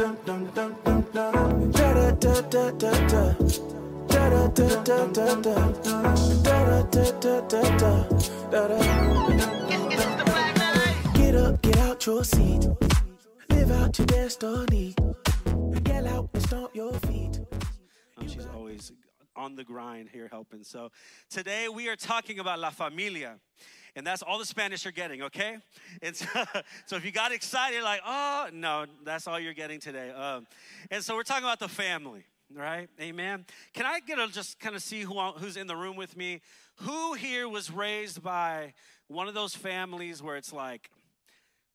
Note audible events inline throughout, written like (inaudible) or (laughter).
Get up, get out your seat. Live out your destiny. Get out and stomp your feet. Um, she's always on the grind here helping. So today we are talking about La Familia. And that's all the Spanish you're getting, okay? And so, (laughs) so if you got excited, like, oh, no, that's all you're getting today. Um, and so we're talking about the family, right? Amen. Can I get a just kind of see who, who's in the room with me? Who here was raised by one of those families where it's like,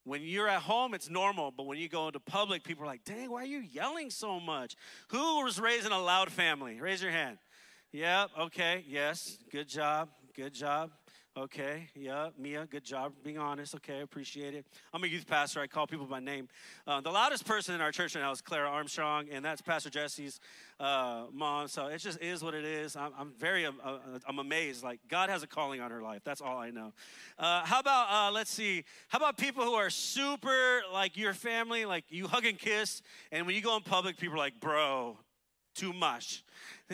when you're at home, it's normal, but when you go into public, people are like, dang, why are you yelling so much? Who was raised in a loud family? Raise your hand. Yep, okay, yes, good job, good job. Okay, yeah, Mia, good job being honest. Okay, appreciate it. I'm a youth pastor. I call people by name. Uh, the loudest person in our church right now is Clara Armstrong, and that's Pastor Jesse's uh, mom. So it just is what it is. I'm, I'm very, uh, uh I'm amazed. Like God has a calling on her life. That's all I know. Uh, how about uh, let's see? How about people who are super like your family, like you hug and kiss, and when you go in public, people are like, bro, too much.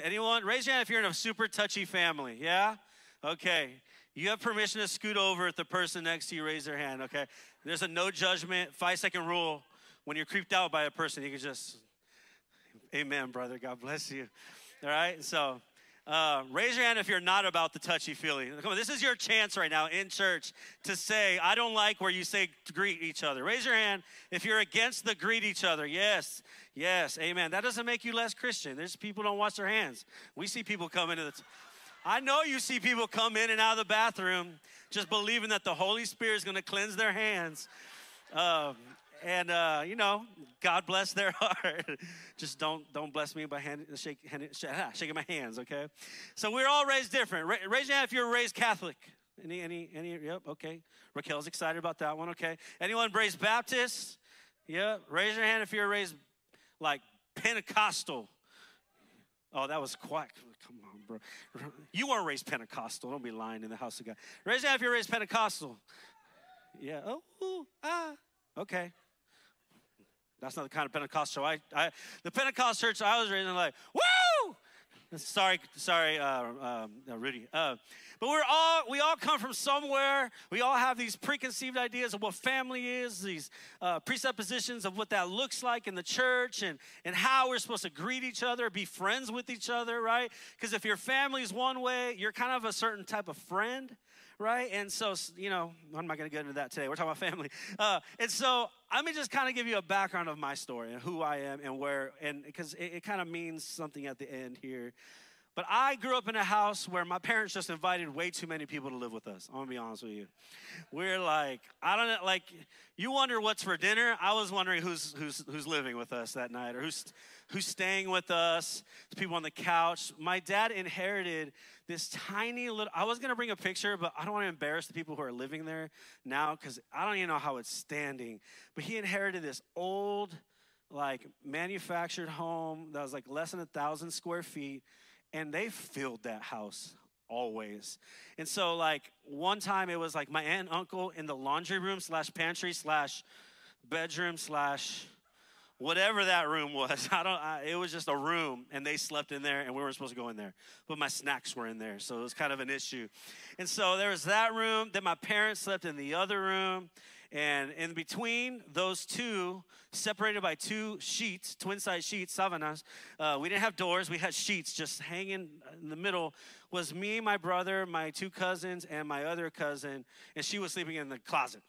Anyone? Raise your hand if you're in a super touchy family. Yeah. Okay. You have permission to scoot over if the person next to you raise their hand, okay? There's a no judgment, five second rule. When you're creeped out by a person, you can just, amen, brother. God bless you. All right? So, uh, raise your hand if you're not about the touchy feely. Come on, this is your chance right now in church to say, I don't like where you say greet each other. Raise your hand if you're against the greet each other. Yes, yes, amen. That doesn't make you less Christian. There's people don't wash their hands. We see people come into the. T- I know you see people come in and out of the bathroom just believing that the Holy Spirit is going to cleanse their hands. Um, and uh, you know, God bless their (laughs) heart. just don't don't bless me by hand, shake, hand, ah, shaking my hands, okay? So we're all raised different. Ra- raise your hand if you're raised Catholic. Any any any? Yep, okay. Raquel's excited about that one. Okay. Anyone raised Baptist? Yeah. Raise your hand if you're raised like Pentecostal. Oh, that was quite. Come on, bro. You weren't raised Pentecostal. Don't be lying in the house of God. Raise your hand if you're raised Pentecostal. Yeah. Oh, ah. Okay. That's not the kind of Pentecostal I, I the Pentecost church I was raised in, like, woo! Sorry, sorry, uh, um, Rudy. Uh, but we're all we all come from somewhere. We all have these preconceived ideas of what family is, these uh, presuppositions of what that looks like in the church, and and how we're supposed to greet each other, be friends with each other, right? Because if your family's one way, you're kind of a certain type of friend right? And so, you know, I'm not going to get into that today. We're talking about family. Uh, and so, let me just kind of give you a background of my story and who I am and where, and because it, it kind of means something at the end here. But I grew up in a house where my parents just invited way too many people to live with us. I'm gonna be honest with you. We're like, I don't know, like, you wonder what's for dinner. I was wondering who's who's who's living with us that night or who's who's staying with us. The people on the couch. My dad inherited this tiny little. I was gonna bring a picture, but I don't want to embarrass the people who are living there now because I don't even know how it's standing. But he inherited this old, like manufactured home that was like less than a thousand square feet and they filled that house always. And so, like, one time it was like my aunt and uncle in the laundry room slash pantry slash bedroom slash whatever that room was. (laughs) I don't. I, it was just a room, and they slept in there, and we weren't supposed to go in there. But my snacks were in there, so it was kind of an issue. And so there was that room. Then my parents slept in the other room, and in between those two, separated by two sheets, twin size sheets, savanas, uh, we didn't have doors, we had sheets just hanging in the middle, was me, my brother, my two cousins, and my other cousin, and she was sleeping in the closet.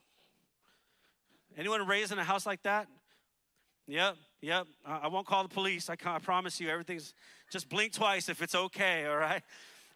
Anyone raised in a house like that? Yep, yep. I won't call the police. I, I promise you, everything's just blink twice if it's okay, all right?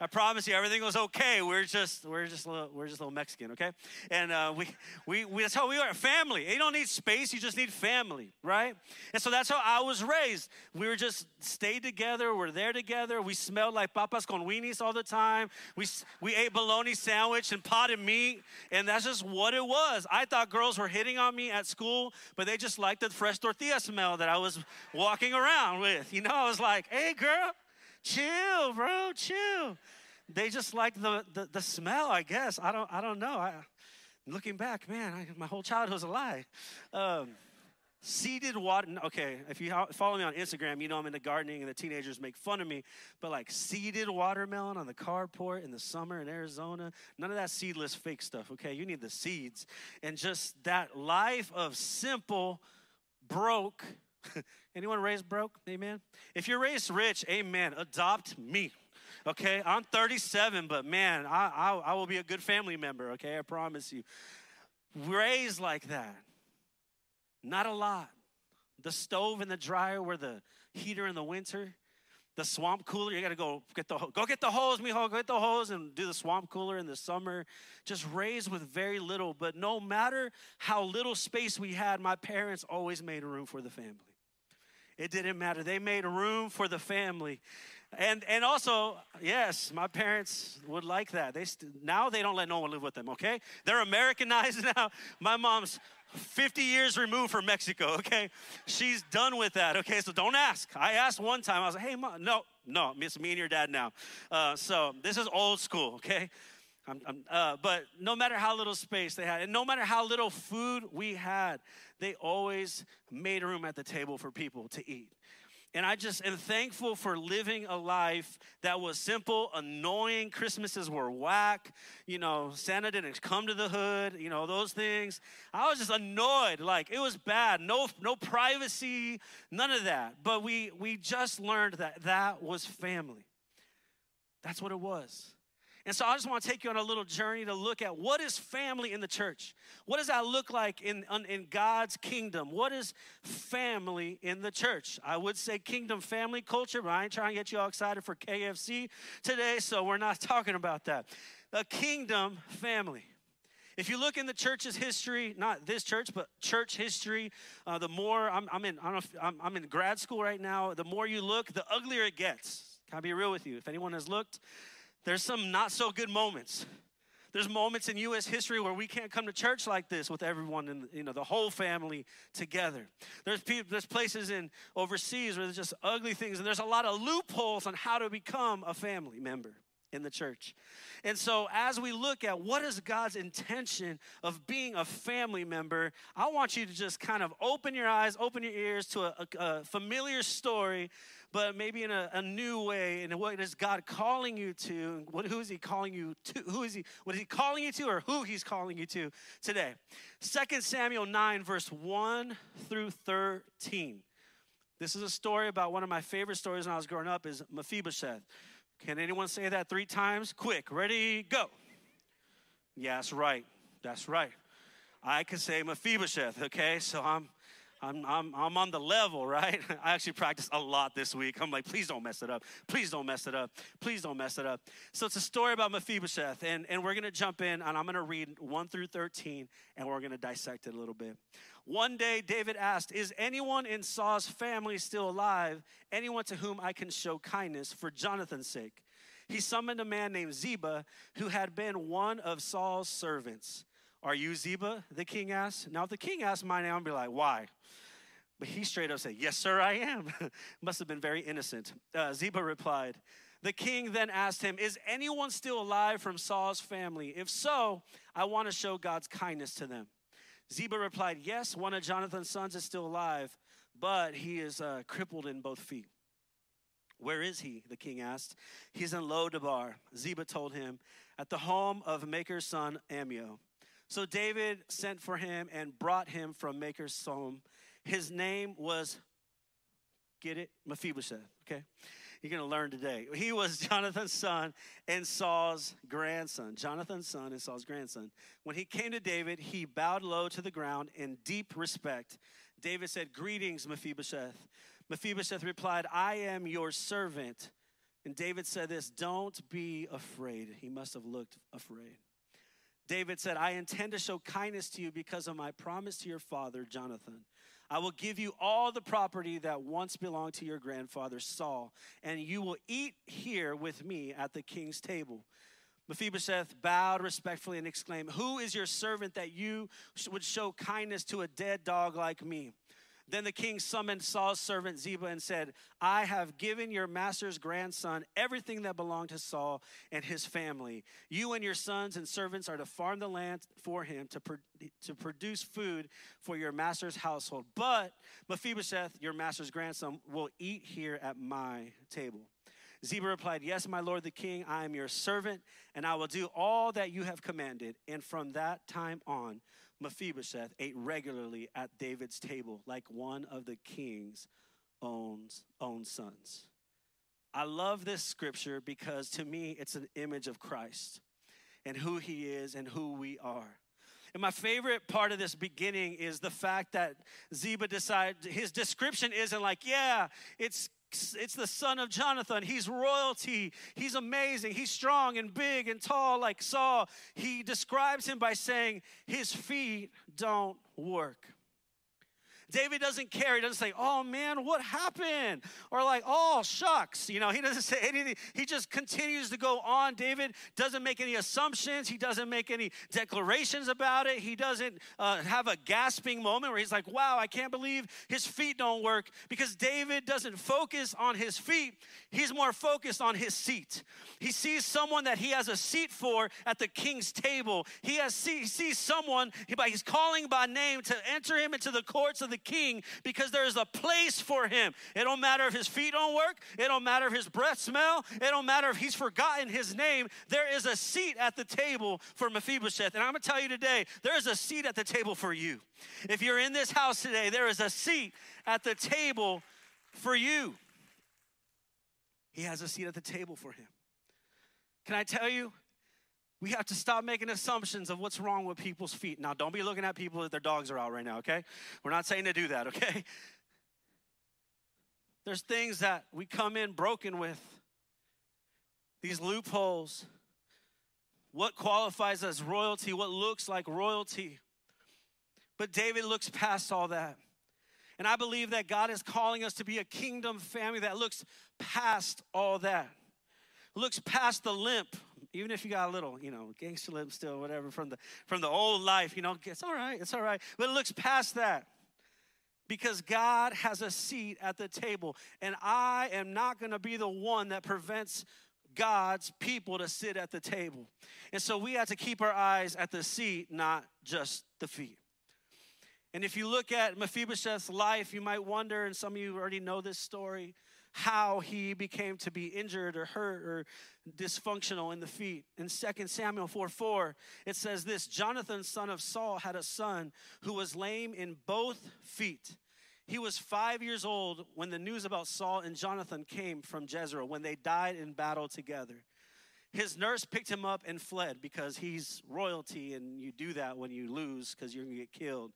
I promise you, everything was okay. We're just, we're just, little, we're just a little Mexican, okay? And uh, we, we, we, that's how we are. Family. You don't need space. You just need family, right? And so that's how I was raised. We were just stayed together. We're there together. We smelled like papas con weenies all the time. We, we ate bologna sandwich and potted meat, and that's just what it was. I thought girls were hitting on me at school, but they just liked the fresh tortilla smell that I was walking around with. You know, I was like, "Hey, girl." Chill, bro, chill. They just like the, the, the smell, I guess. I don't, I don't know. I, looking back, man, I, my whole childhood was a lie. Um, seeded water. Okay, if you follow me on Instagram, you know I'm into gardening and the teenagers make fun of me. But like seeded watermelon on the carport in the summer in Arizona, none of that seedless fake stuff, okay? You need the seeds. And just that life of simple, broke. (laughs) Anyone raised broke? Amen. If you're raised rich, amen. Adopt me. Okay, I'm 37, but man, I, I, I will be a good family member, okay? I promise you. Raised like that. Not a lot. The stove and the dryer were the heater in the winter. The swamp cooler, you gotta go get the go get the hose, mijo, go get the hose and do the swamp cooler in the summer. Just raised with very little, but no matter how little space we had, my parents always made room for the family. It didn't matter. They made room for the family. And and also, yes, my parents would like that. They st- now they don't let no one live with them, okay? They're Americanized (laughs) now. My mom's 50 years removed from Mexico, okay? She's done with that, okay? So don't ask. I asked one time, I was like, hey, mom, no, no, it's me and your dad now. Uh, so this is old school, okay? I'm, I'm, uh, but no matter how little space they had, and no matter how little food we had, they always made room at the table for people to eat. And I just am thankful for living a life that was simple, annoying. Christmases were whack. You know, Santa didn't come to the hood, you know, those things. I was just annoyed. Like it was bad. No, no privacy, none of that. But we we just learned that that was family. That's what it was. And so I just want to take you on a little journey to look at what is family in the church? What does that look like in, in God's kingdom? What is family in the church? I would say kingdom family culture, but I ain't trying to get you all excited for KFC today, so we're not (laughs) talking about that. The kingdom family. If you look in the church's history, not this church, but church history, uh, the more I'm, I'm in, I I'm in grad school right now. The more you look, the uglier it gets. Can I be real with you? If anyone has looked, there's some not so good moments. There's moments in U.S. history where we can't come to church like this with everyone and you know the whole family together. There's people, there's places in overseas where there's just ugly things, and there's a lot of loopholes on how to become a family member in the church. And so, as we look at what is God's intention of being a family member, I want you to just kind of open your eyes, open your ears to a, a, familiar story but maybe in a, a, new way. And what is God calling you to? What, who is He calling you to? Who is He? What is He calling you to, or who He's calling you to today? 2 Samuel 9, verse 1 through 13. This is a story about one of my favorite stories when I was growing up is Mephibosheth. Can anyone say that three times? Quick, ready, go. Yeah, right. That's right. I can say Mephibosheth, okay? So I'm I'm, I'm, I'm on the level, right? (laughs) I actually practiced a lot this week. I'm like, please don't mess it up. Please don't mess it up. Please don't mess it up. So it's a story about Mephibosheth, and, and we're going to jump in, and I'm going to read 1 through 13, and we're going to dissect it a little bit. One day, David asked, Is anyone in Saul's family still alive? Anyone to whom I can show kindness for Jonathan's sake? He summoned a man named Ziba, who had been one of Saul's servants. Are you Ziba? The king asked. Now, if the king asked my name, I'd be like, Why? But he straight up said, Yes, sir, I am. (laughs) Must have been very innocent. Uh, Ziba replied. The king then asked him, Is anyone still alive from Saul's family? If so, I want to show God's kindness to them. Ziba replied, Yes, one of Jonathan's sons is still alive, but he is uh, crippled in both feet. Where is he? The king asked. He's in Lodabar. Ziba told him, At the home of Makir's son Ammiel. So David sent for him and brought him from Makir's home. His name was, get it? Mephibosheth, okay? You're gonna learn today. He was (laughs) Jonathan's son and Saul's grandson. Jonathan's son and Saul's grandson. When he came to David, he bowed low to the ground in deep respect. David said, Greetings, Mephibosheth. Mephibosheth replied, I am your servant. And David said this, Don't be afraid. He must have looked afraid. David said, I intend to show kindness to you because of my promise to your father, Jonathan. I will give you all the property that once belonged to your grandfather Saul, and you will eat here with me at the king's table. Mephibosheth bowed respectfully and exclaimed, Who is your servant that you would show kindness to a dead dog like me? Then the king summoned Saul's servant Ziba and said, I have given your master's grandson everything that belonged to Saul and his family. You and your sons and servants are to farm the land for him to, pro- to produce food for your master's household. But Mephibosheth, your master's grandson, will eat here at my table. Ziba replied, Yes, my lord the king, I am your servant, and I will do all that you have commanded. And from that time on, Mephibosheth ate regularly at David's table like one of the king's own, own sons. I love this scripture because to me it's an image of Christ and who he is and who we are. And my favorite part of this beginning is the fact that Ziba decided his description isn't like, yeah, it's it's the son of Jonathan. He's royalty. He's amazing. He's strong and big and tall like Saul. He describes him by saying, His feet don't work. David doesn't care. He doesn't say, oh man, what happened? Or like, oh, shucks. You know, he doesn't say anything. He just continues to go on. David doesn't make any assumptions. He doesn't make any declarations about it. He doesn't uh, have a gasping moment where he's like, wow, I can't believe his feet don't work. Because David doesn't focus on his feet, he's more focused on his seat. He sees someone that he has a seat for at the king's table. He, has, he sees someone, he's calling by name to enter him into the courts of the the king because there is a place for him. It don't matter if his feet don't work, it don't matter if his breath smell, it don't matter if he's forgotten his name. There is a seat at the table for Mephibosheth. And I'm gonna tell you today, there is a seat at the table for you. If you're in this house today, there is a seat at the table for you. He has a seat at the table for him. Can I tell you? We have to stop making assumptions of what's wrong with people's feet. Now, don't be looking at people that their dogs are out right now, okay? We're not saying to do that, okay? (laughs) There's things that we come in broken with, these loopholes. What qualifies as royalty? What looks like royalty? But David looks past all that. And I believe that God is calling us to be a kingdom family that looks past all that, looks past the limp, even if you got a little, you know, gangster lip still, whatever, from the from the old life, you know, it's all right, it's all right. But it looks past that. Because God has a seat at the table. And I am not gonna be the one that prevents God's people to sit at the table. And so we have to keep our eyes at the seat, not just the feet. And if you look at Mephibosheth's life, you might wonder, and some of you already know this story, how he became to be injured or hurt or dysfunctional in the feet. In 2 Samuel 4 4, it says this Jonathan, son of Saul, had a son who was lame in both feet. He was five years old when the news about Saul and Jonathan came from Jezreel, when they died in battle together. His nurse picked him up and fled because he's royalty, and you do that when you lose because you're gonna get killed.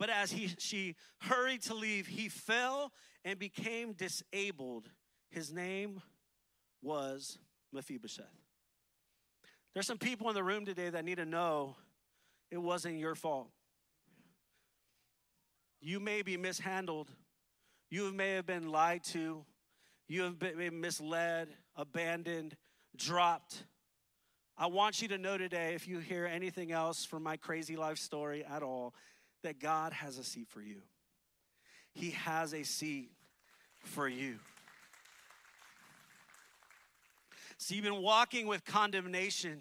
But as he, she hurried to leave, he fell and became disabled. His name was Mephibosheth. There's some people in the room today that need to know it wasn't your fault. You may be mishandled. You may have been lied to. You have been misled, abandoned, dropped. I want you to know today, if you hear anything else from my crazy life story at all, that God has a seat for you. He has a seat for you. So you've been walking with condemnation,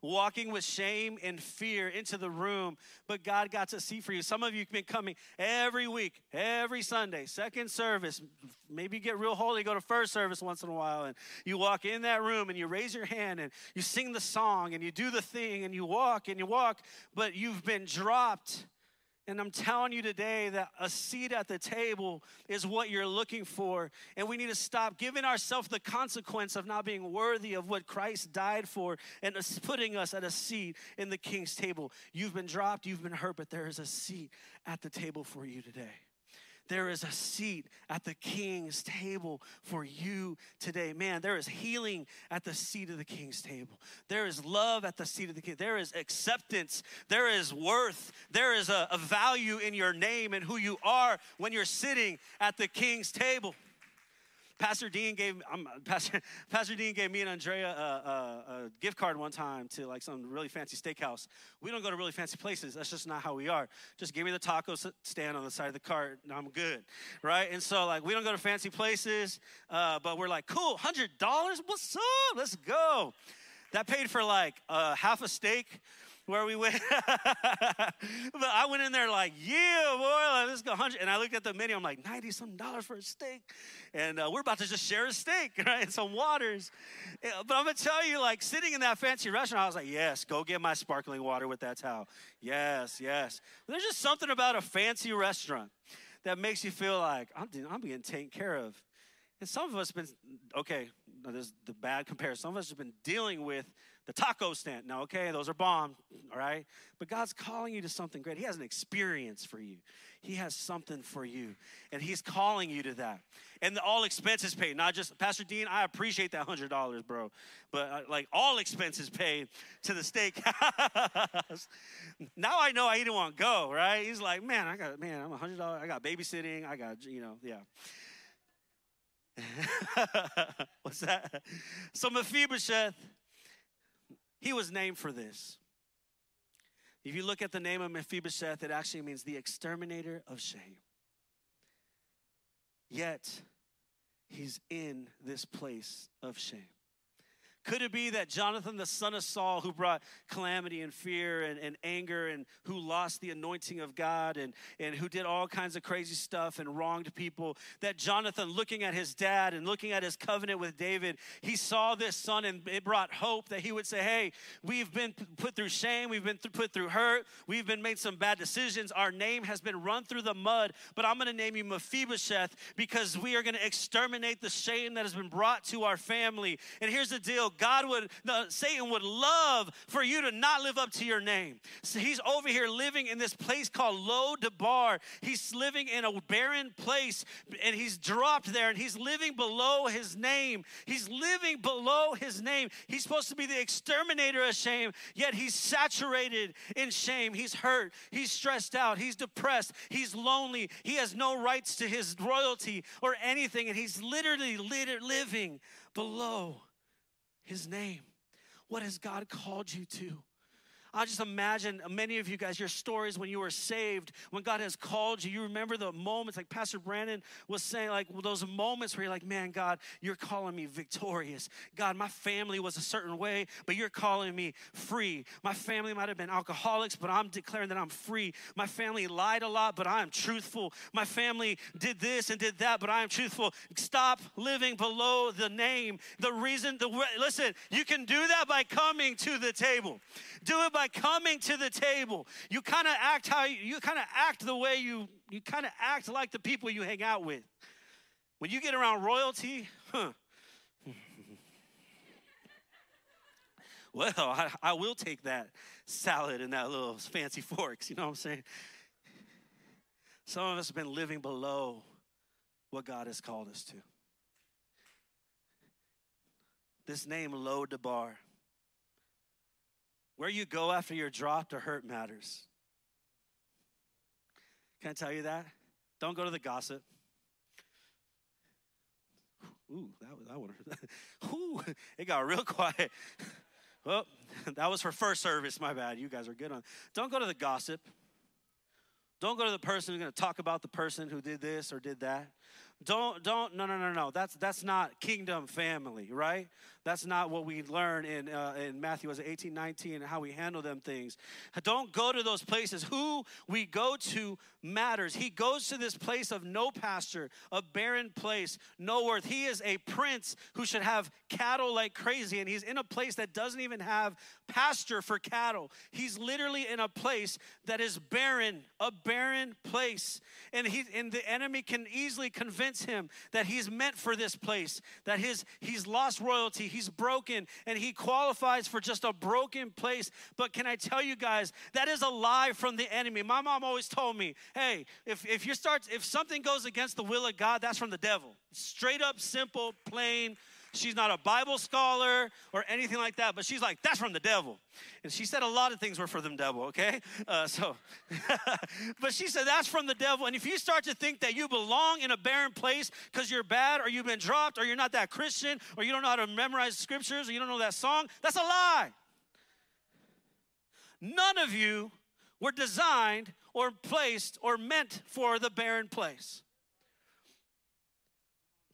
walking with shame and fear into the room, but God got to see for you. Some of you have been coming every week, every Sunday, second service. Maybe you get real holy, go to first service once in a while, and you walk in that room and you raise your hand and you sing the song and you do the thing and you walk and you walk, but you've been dropped and I'm telling you today that a seat at the table is what you're looking for. And we need to stop giving ourselves the consequence of not being worthy of what Christ died for and putting us at a seat in the king's table. You've been dropped, you've been hurt, but there is a seat at the table for you today. There is a seat at the king's table for you today. Man, there is healing at the seat of the king's table. There is love at the seat of the king. There is acceptance. There is worth. There is a, a value in your name and who you are when you're sitting at the king's table. Pastor Dean gave um, (laughs) Pastor Pastor Dean gave me and Andrea a, a, a, gift card one time to like some really fancy steakhouse. We don't go to really fancy places. That's just not how we are. Just give me the taco stand on the side of the cart, and I'm good, right? And so like we don't go to fancy places, uh, but we're like, cool, hundred dollars. What's up? Let's go. That paid for like uh, half a steak where we went. (laughs) but I went in there like, yeah, boy, let's go 100. And I looked at the menu. I'm like, 90 some dollars for a steak. And uh, we're about to just share a steak, (laughs) right? And some waters. But I'm going to tell you, like, sitting in that fancy restaurant, I was like, yes, go get my sparkling water with that towel. Yes, yes. There's just something about a fancy restaurant that makes you feel like, I'm, I'm being taken care of. And some of us have been, okay, this is the bad comparison. Some of us have been dealing with the taco stand. Now, okay, those are bomb, all right? But God's calling you to something great. He has an experience for you, He has something for you, and He's calling you to that. And all expenses paid, not just, Pastor Dean, I appreciate that $100, bro, but uh, like all expenses paid to the steak. (laughs) now I know I didn't want to go, right? He's like, man, I got, man, I'm $100, I got babysitting, I got, you know, yeah. (laughs) What's that? So Mephibosheth he was named for this. If you look at the name of Mephibosheth, it actually means the exterminator of shame. Yet, he's in this place of shame. Could it be that Jonathan, the son of Saul, who brought calamity and fear and, and anger and who lost the anointing of God and, and who did all kinds of crazy stuff and wronged people, that Jonathan, looking at his dad and looking at his covenant with David, he saw this son and it brought hope that he would say, Hey, we've been put through shame, we've been put through hurt, we've been made some bad decisions, our name has been run through the mud, but I'm gonna name you Mephibosheth because we are gonna exterminate the shame that has been brought to our family. And here's the deal God would, the, Satan would love for you to not live up to your name. So he's over here living in this place called Lo Debar. He's living in a barren place and he's dropped there and he's living below his name. He's living below his name. He's supposed to be the exterminator of shame, yet he's saturated in shame. He's hurt. He's stressed out. He's depressed. He's lonely. He has no rights to his royalty or anything. And he's literally living below his name. What has God called you to? I just imagine many of you guys, your stories when you were saved, when God has called you. You remember the moments, like Pastor Brandon was saying, like those moments where you're like, man, God, you're calling me victorious. God, my family was a certain way, but you're calling me free. My family might have been alcoholics, but I'm declaring that I'm free. My family lied a lot, but I am truthful. My family did this and did that, but I am truthful. Stop living below the name. The reason, the listen, you can do that by coming to the table. Do it by coming to the table. You kind of act how you, you kind of act the way you you kind of act like the people you hang out with. When you get around royalty, huh. (laughs) well, I, I will take that salad and that little fancy forks. You know what I'm saying? Some of us have been living below what God has called us to. This name, Lo Debar. Where you go after you're dropped or hurt matters. Can I tell you that? Don't go to the gossip. Ooh, that, was that one. (laughs) Ooh, it got real (laughs) quiet. Well, that was for first service. My bad. You guys are good on. Don't go to the gossip. Don't go to the person who's going to talk about the person who did this or did that. Don't, don't, no, no, no, no. That's, that's not kingdom family, right? That's not what we learn in, uh, in Matthew was 18, 19, and how we handle them things. Don't go to those places. Who we go to matters. He goes to this place of no pasture, a barren place, no worth. He is a prince who should have cattle like crazy, and he's in a place that doesn't even have pasture for cattle. He's literally in a place that is barren, a barren place. And he and the enemy can easily convince him that he's meant for this place, that his he's lost royalty, he's broken, and he qualifies for just a broken place. But can I tell you guys, that is a lie from the enemy. My mom always told me, hey, if, if you start if something goes against the will of God, that's from the devil. Straight up, simple, plain She's not a Bible scholar or anything like that, but she's like, that's from the devil. And she said a lot of things were from the devil, okay? Uh, so, (laughs) but she said that's from the devil. And if you start to think that you belong in a barren place because you're bad or you've been dropped or you're not that Christian or you don't know how to memorize scriptures or you don't know that song, that's a lie. None of you were designed or placed or meant for the barren place.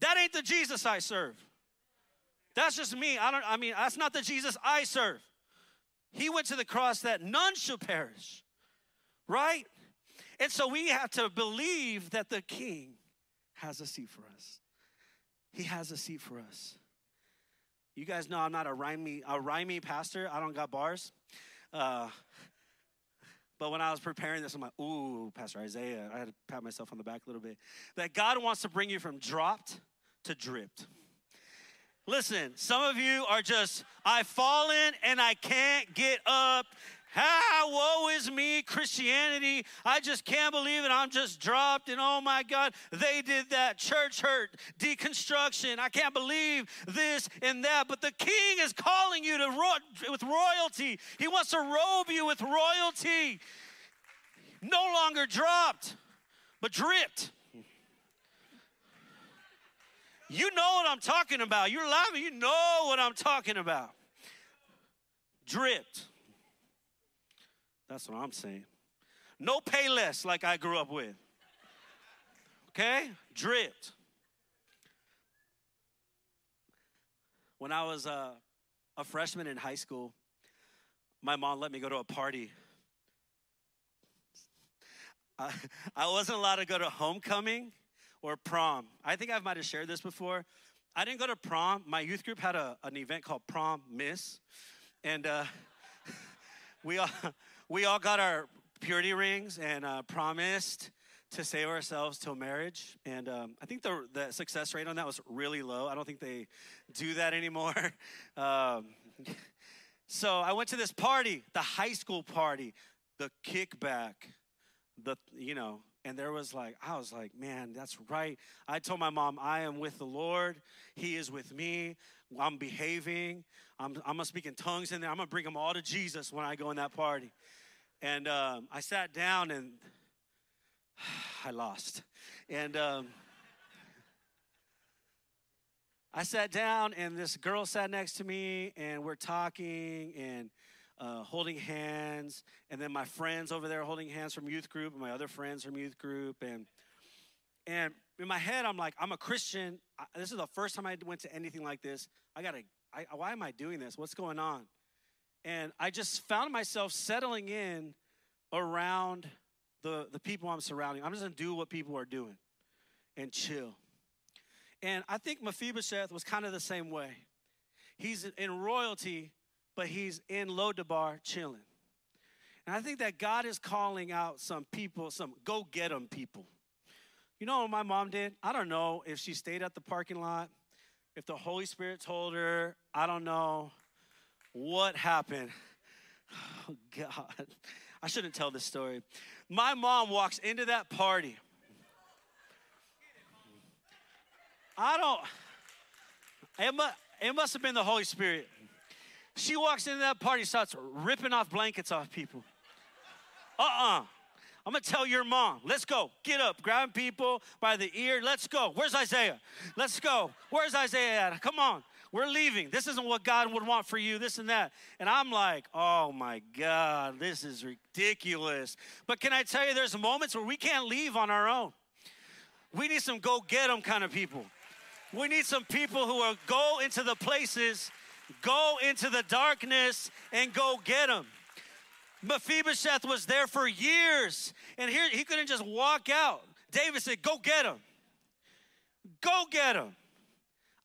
That ain't the Jesus I serve. That's just me. I don't I mean, that's not the Jesus I serve. He went to the cross that none should perish. Right? And so we have to believe that the king has a seat for us. He has a seat for us. You guys know I'm not a rhymey, a rhymey pastor. I don't got bars. Uh, but when I was preparing this, I'm like, ooh, Pastor Isaiah, I had to pat myself on the back a little bit. That God wants to bring you from dropped to dripped. Listen, some of you are just, I've fallen and I can't get up. Ah, woe is me, Christianity. I just can't believe it. I'm just dropped, and oh my God, they did that. Church hurt, deconstruction. I can't believe this and that. But the King is calling you to ro- with royalty. He wants to robe you with royalty. No longer dropped, but dripped. You know what I'm talking about. You're laughing. You know what I'm talking about. Dripped. That's what I'm saying. No pay less like I grew up with. Okay? Dripped. When I was uh, a freshman in high school, my mom let me go to a party. I, I wasn't allowed to go to homecoming or prom. I think I might have shared this before. I didn't go to prom. My youth group had a, an event called Prom Miss. And uh, (laughs) we all (laughs) we all got our purity rings and uh, promised to save ourselves till marriage. And um, I think the, the success rate on that was really low. I don't think they do that anymore. (laughs) um, so I went to this party, the high school party, the kickback, the, you know, and there was like, I was like, man, that's right. I told my mom, I am with the Lord. He is with me. I'm behaving. I'm, I'm gonna speak in tongues in there. I'm gonna bring them all to Jesus when I go in that party. And um, I sat down and (sighs) I lost. And um, I sat down, and this girl sat next to me, and we're talking and uh, holding hands. And then my friends over there holding hands from youth group, and my other friends from youth group. And and in my head, I'm like, I'm a Christian. I, this is the first time I went to anything like this. I gotta. I, why am I doing this? What's going on? And I just found myself settling in around the, the people I'm surrounding. I'm just gonna do what people are doing and chill. And I think Mephibosheth was kind of the same way. He's in royalty, but he's in Lodabar chilling. And I think that God is calling out some people, some go get them people. You know what my mom did? I don't know if she stayed at the parking lot, if the Holy Spirit told her, I don't know what happened. (sighs) Oh, God. I shouldn't tell this story. My mom walks into that party. I don't, it must, it must have been the Holy Spirit. She walks into that party, starts ripping off blankets off people. Uh uh-uh. uh. I'm gonna tell your mom, let's go. Get up, grab people by the ear. Let's go. Where's Isaiah? Let's go. Where's Isaiah at? Come on. We're leaving. This isn't what God would want for you, this and that. And I'm like, oh my God, this is ridiculous. But can I tell you, there's moments where we can't leave on our own. We need some go get them kind of people. We need some people who will go into the places, go into the darkness, and go get them. Mephibosheth was there for years, and here he couldn't just walk out. David said, Go get him. Go get him.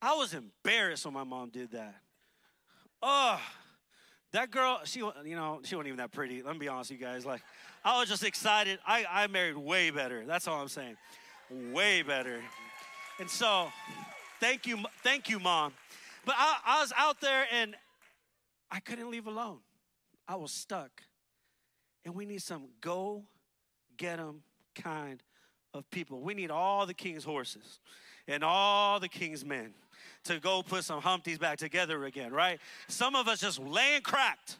I was embarrassed when my mom did that. Oh, that girl, she, you know, she wasn't even that pretty. Let me be honest, you guys. Like, I was just excited. I, I married way better. That's all I'm saying. Way better. And so, thank you, thank you, mom. But I, I was out there and I couldn't leave alone. I was stuck. And we need some go get them kind of people. We need all the king's horses and all the king's men to go put some Humpties back together again, right? Some of us just laying cracked.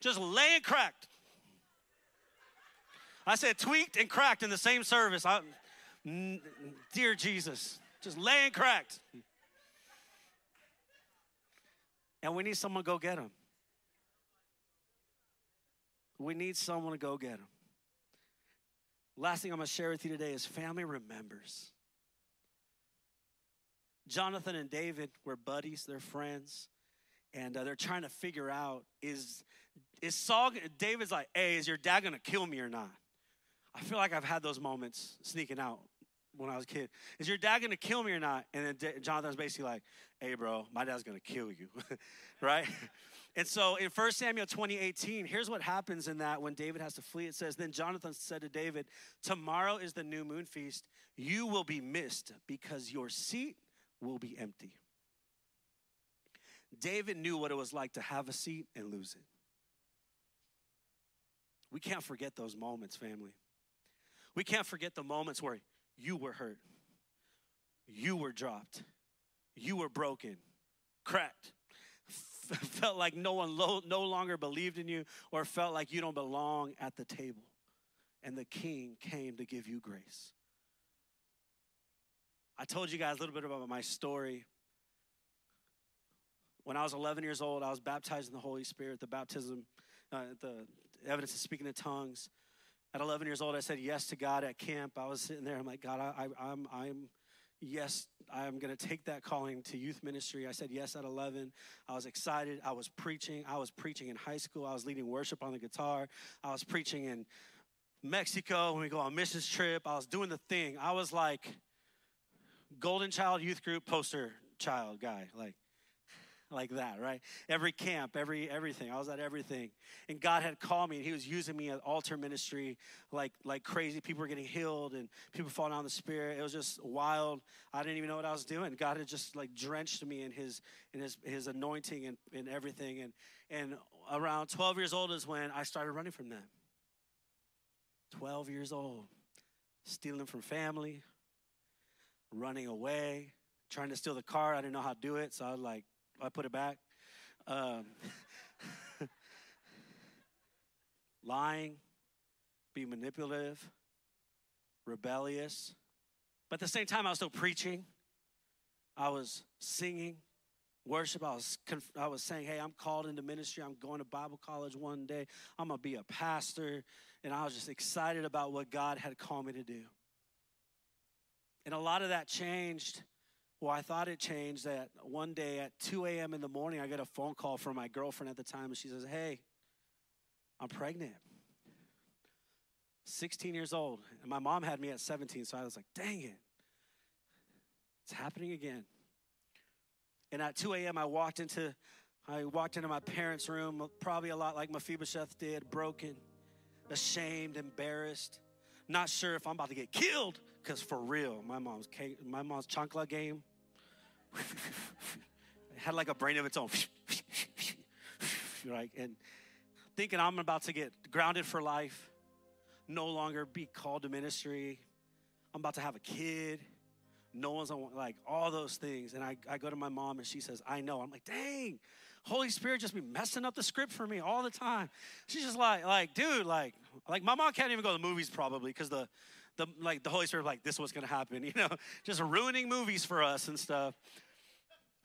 Just laying cracked. I said tweaked and cracked in the same service. I, dear Jesus, just laying cracked. And we need someone to go get them. We need someone to go get them. Last thing I'm going to share with you today is family remembers. Jonathan and David were buddies, they're friends, and uh, they're trying to figure out is is Saul David's like, "Hey, is your dad going to kill me or not?" I feel like I've had those moments sneaking out when I was a kid. Is your dad to kill me or not? And then D- Jonathan's basically like, "Hey, bro, my dad's to kill you." (laughs) right? (laughs) And so in 1 Samuel 2018, here's what happens in that when David has to flee. It says, Then Jonathan said to David, Tomorrow is the new moon feast. You will be missed because your seat will be empty. David knew what it was like to have a seat and lose it. We can't forget those moments, family. We can't forget the moments where you were hurt, you were dropped, you were broken, cracked, (laughs) felt like no one lo- no longer believed in you, or felt like you don't belong at the table. And the king came to give you grace. I told you guys a little bit about my story. When I was 11 years old, I was baptized in the Holy Spirit, the baptism, uh, the evidence of speaking in tongues. At 11 years old, I said yes to God at camp. I was sitting there. I'm like, God, I, I, I'm, I'm, yes, I'm going to take that calling to youth ministry. I said yes at 11. I was excited. I was preaching. I was preaching in high school. I was leading worship on the guitar. I was preaching in Mexico when we go on missions trip. I was doing the thing. I was like golden child youth group poster child guy. Like, like that, right? Every camp, every everything. I was at everything. And God had called me and he was using me at altar ministry like like crazy. People were getting healed and people falling on the spirit. It was just wild. I didn't even know what I was doing. God had just like drenched me in his in his his anointing and, and everything. And and around 12 years old is when I started running from them. 12 years old. Stealing from family, running away, trying to steal the car. I didn't know how to do it, so I was like I put it back. Um, (laughs) lying, be manipulative, rebellious. But at the same time, I was still preaching. I was singing, worship. I was, conf- I was saying, hey, I'm called into ministry. I'm going to Bible college one day. I'm going to be a pastor. And I was just excited about what God had called me to do. And a lot of that changed well, I thought it changed that one day at 2 a.m. in the morning, I get a phone call from my girlfriend at the time, and she says, Hey, I'm pregnant. 16 years old. And my mom had me at 17, so I was like, Dang it. It's happening again. And at 2 a.m., I walked into I walked into my parents' room, probably a lot like Mephibosheth did, broken, ashamed, embarrassed, not sure if I'm about to get killed. Because for real, my mom's my mom's chancla game (laughs) it had like a brain of its own. (laughs) right? And thinking I'm about to get grounded for life, no longer be called to ministry. I'm about to have a kid. No one's on, like all those things. And I, I go to my mom and she says, I know. I'm like, dang, Holy Spirit just be messing up the script for me all the time. She's just like, like, dude, like, like my mom can't even go to the movies probably because the the like the Holy Spirit like this was gonna happen, (laughs) you know, just ruining movies for us and stuff.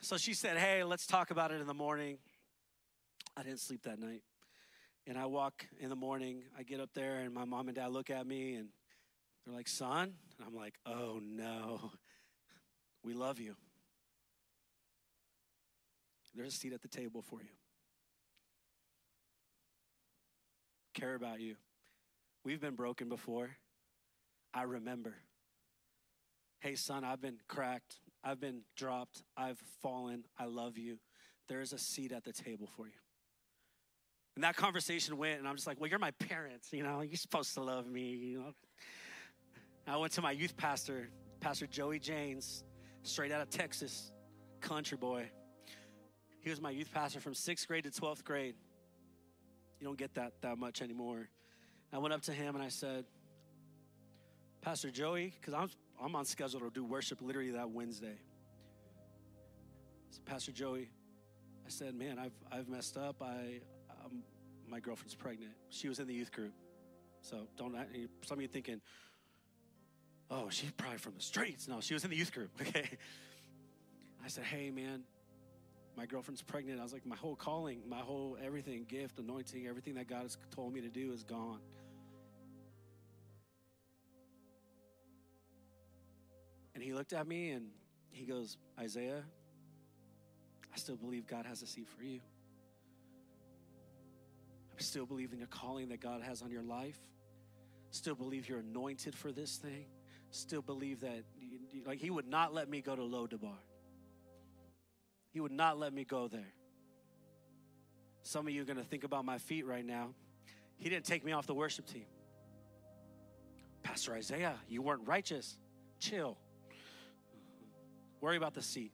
So she said, Hey, let's talk about it in the morning. I didn't sleep that night. And I walk in the morning, I get up there, and my mom and dad look at me and they're like, Son? And I'm like, Oh no, we love you. There's a seat at the table for you. Care about you. We've been broken before. I remember. Hey, son, I've been cracked. I've been dropped. I've fallen. I love you. There is a seat at the table for you. And that conversation went, and I'm just like, well, you're my parents, you know, you're supposed to love me, you know. I went to my youth pastor, Pastor Joey James, straight out of Texas, country boy. He was my youth pastor from sixth grade to 12th grade. You don't get that that much anymore. I went up to him and I said, Pastor Joey, because I'm, I'm on schedule to do worship literally that Wednesday. So, Pastor Joey, I said, man, I've, I've messed up. I, um, my girlfriend's pregnant. She was in the youth group. So don't, some of you thinking, oh, she's probably from the streets. No, she was in the youth group, (laughs) okay? I said, hey, man, my girlfriend's pregnant. I was like, my whole calling, my whole everything, gift, anointing, everything that God has told me to do is gone. And he looked at me and he goes, Isaiah, I still believe God has a seat for you. I'm still believe in your calling that God has on your life. Still believe you're anointed for this thing. Still believe that, like, He would not let me go to Lodabar. He would not let me go there. Some of you are going to think about my feet right now. He didn't take me off the worship team. Pastor Isaiah, you weren't righteous. Chill. Worry about the seat.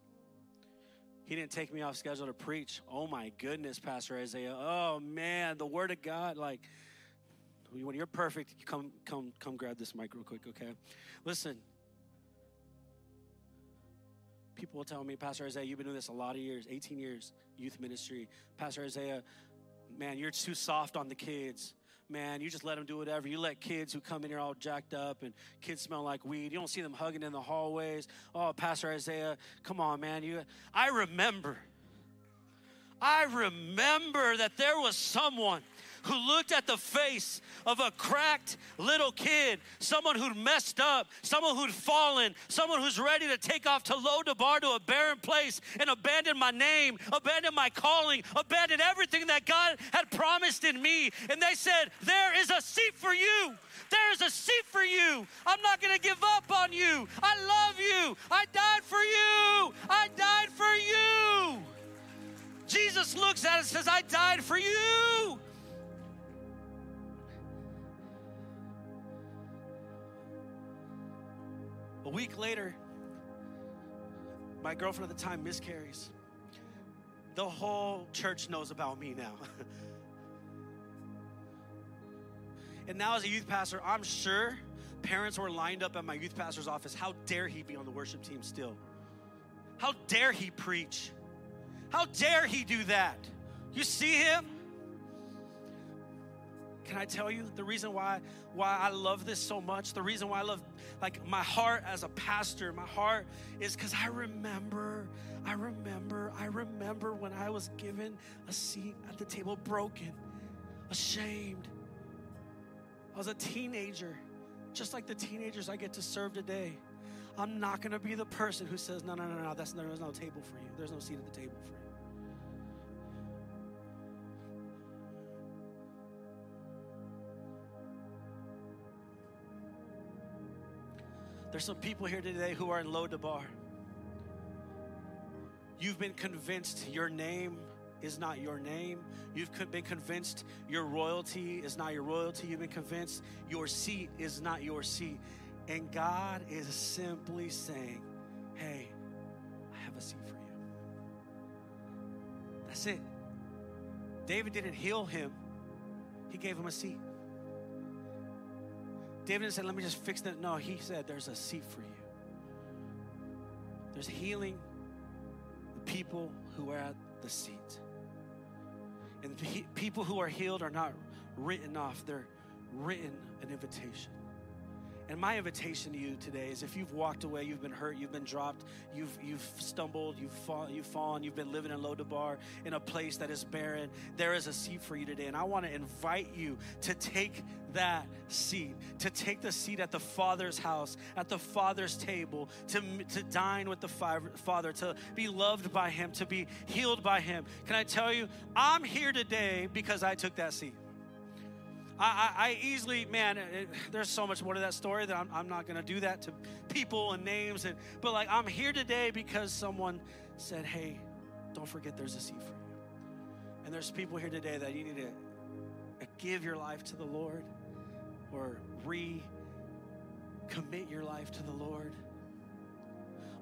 He didn't take me off schedule to preach. Oh my goodness, Pastor Isaiah. Oh man, the word of God, like when you're perfect, come come come grab this mic real quick, okay? Listen. People will tell me, Pastor Isaiah, you've been doing this a lot of years, 18 years, youth ministry. Pastor Isaiah, man, you're too soft on the kids man, you just let them do whatever. You let kids who come in here all jacked up and kids smell like weed. You don't see them hugging in the hallways. Oh, Pastor Isaiah, come on, man. You I remember. I remember that there was someone who looked at the face of a cracked little kid, someone who'd messed up, someone who'd fallen, someone who's ready to take off to Lo Debar to a barren place and abandon my name, abandon my calling, abandon everything that God had promised in me. And they said, There is a seat for you. There's a seat for you. I'm not going to give up on you. I love you. I died for you. I died for you. Jesus looks at us and says, I died for you. A week later, my girlfriend at the time miscarries. The whole church knows about me now. (laughs) and now, as a youth pastor, I'm sure parents were lined up at my youth pastor's office. How dare he be on the worship team still? How dare he preach? How dare he do that? You see him? Can I tell you the reason why why I love this so much? The reason why I love like my heart as a pastor, my heart is cuz I remember I remember I remember when I was given a seat at the table broken, ashamed. I was a teenager, just like the teenagers I get to serve today. I'm not going to be the person who says, "No, no, no, no, that's there's no table for you. There's no seat at the table for you." There's some people here today who are in Lo Debar. You've been convinced your name is not your name. You've been convinced your royalty is not your royalty. You've been convinced your seat is not your seat. And God is simply saying, Hey, I have a seat for you. That's it. David didn't heal him, he gave him a seat. David said, Let me just fix that. No, he said, There's a seat for you. There's healing the people who are at the seat. And people who are healed are not written off, they're written an invitation. And my invitation to you today is if you've walked away, you've been hurt, you've been dropped, you've, you've stumbled, you've, fall, you've fallen, you've been living in Lo Debar in a place that is barren, there is a seat for you today. And I want to invite you to take that seat, to take the seat at the Father's house, at the Father's table, to, to dine with the Father, to be loved by Him, to be healed by Him. Can I tell you, I'm here today because I took that seat. I, I, I easily, man, it, there's so much more to that story that I'm, I'm not going to do that to people and names. And but like I'm here today because someone said, "Hey, don't forget there's a seat for you." And there's people here today that you need to uh, give your life to the Lord or re commit your life to the Lord.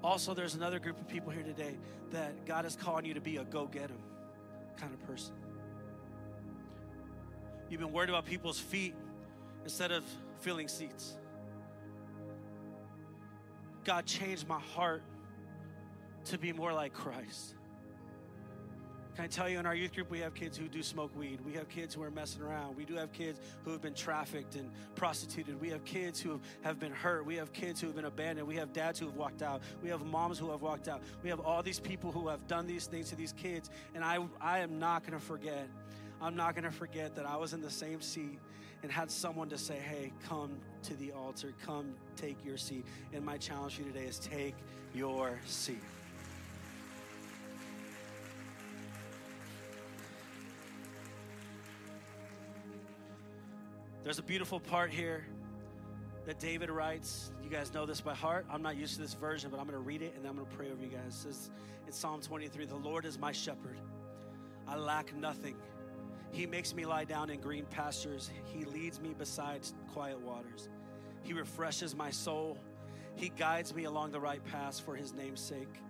Also, there's another group of people here today that God is calling you to be a go get them kind of person. You've been worried about people's feet instead of filling seats. God changed my heart to be more like Christ. Can I tell you, in our youth group, we have kids who do smoke weed. We have kids who are messing around. We do have kids who have been trafficked and prostituted. We have kids who have been hurt. We have kids who have been abandoned. We have dads who have walked out. We have moms who have walked out. We have all these people who have done these things to these kids. And I, I am not going to forget. I'm not going to forget that I was in the same seat and had someone to say, hey, come to the altar, come take your seat. And my challenge for you today is take your seat. There's a beautiful part here that David writes. You guys know this by heart. I'm not used to this version, but I'm going to read it and I'm going to pray over you guys. It says in Psalm 23 The Lord is my shepherd, I lack nothing. He makes me lie down in green pastures, He leads me beside quiet waters. He refreshes my soul, He guides me along the right paths for His name's sake.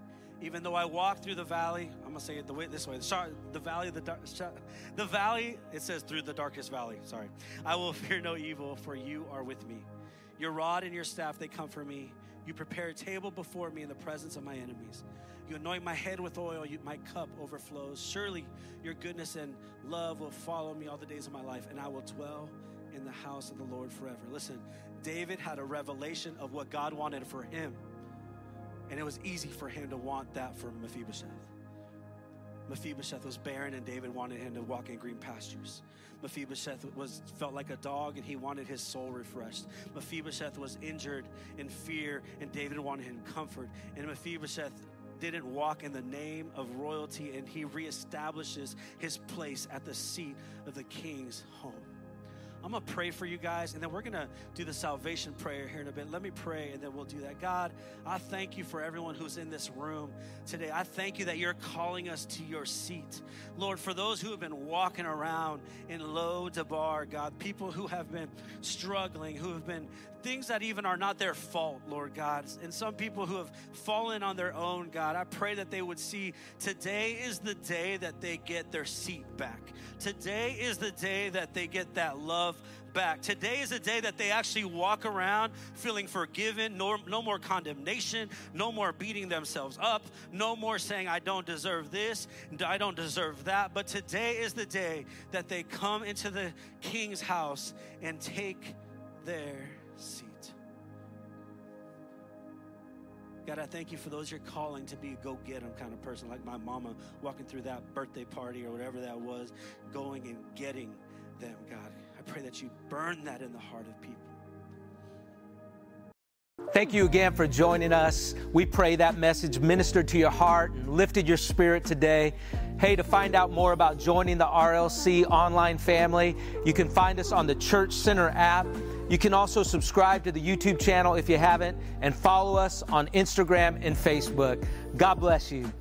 Even though I walk through the valley, I'm gonna say it the way this way. Sorry, the valley the dark, the valley. It says through the darkest valley. Sorry, I will (laughs) fear no evil, for you are with me. Your rod and your staff they comfort me. You prepare a table before me in the presence of my enemies. You anoint my head with oil, you, my cup overflows. Surely your goodness and love will follow me all the days of my life, and I will dwell in the house of the Lord forever. Listen, David had a revelation of what God wanted for him. And it was easy for him to want that for Mephibosheth. Mephibosheth was barren, and David wanted him to walk in green pastures. Mephibosheth was felt like a dog, and he wanted his soul refreshed. Mephibosheth was injured in fear, and David wanted him comfort. And Mephibosheth didn't walk in the name of royalty, and he reestablishes his place at the seat of the king's home. I'm going to pray for you guys, and then we're going to do the salvation prayer here in a bit. Let me pray, and then we'll do that. God, I thank you for everyone who's in this room today. I thank you that you're calling us to your seat. Lord, for those who have been walking around in Lo Debar, God, people who have been struggling, who have been things that even are not their fault, Lord God, and some people who have fallen on their own, God, I pray that they would see today is the day that they get their seat back. Today is the day that they get that love back. Today is a day that they actually walk around feeling forgiven, no, no more condemnation, no more beating themselves up, no more saying, I don't deserve this, I don't deserve that. But today is the day that they come into the king's house and take their seat. God, I thank you for those you're calling to be a go get them kind of person, like my mama walking through that birthday party or whatever that was, going and getting them, God. I pray that you burn that in the heart of people. Thank you again for joining us. We pray that message ministered to your heart and lifted your spirit today. Hey, to find out more about joining the RLC online family, you can find us on the Church Center app. You can also subscribe to the YouTube channel if you haven't, and follow us on Instagram and Facebook. God bless you.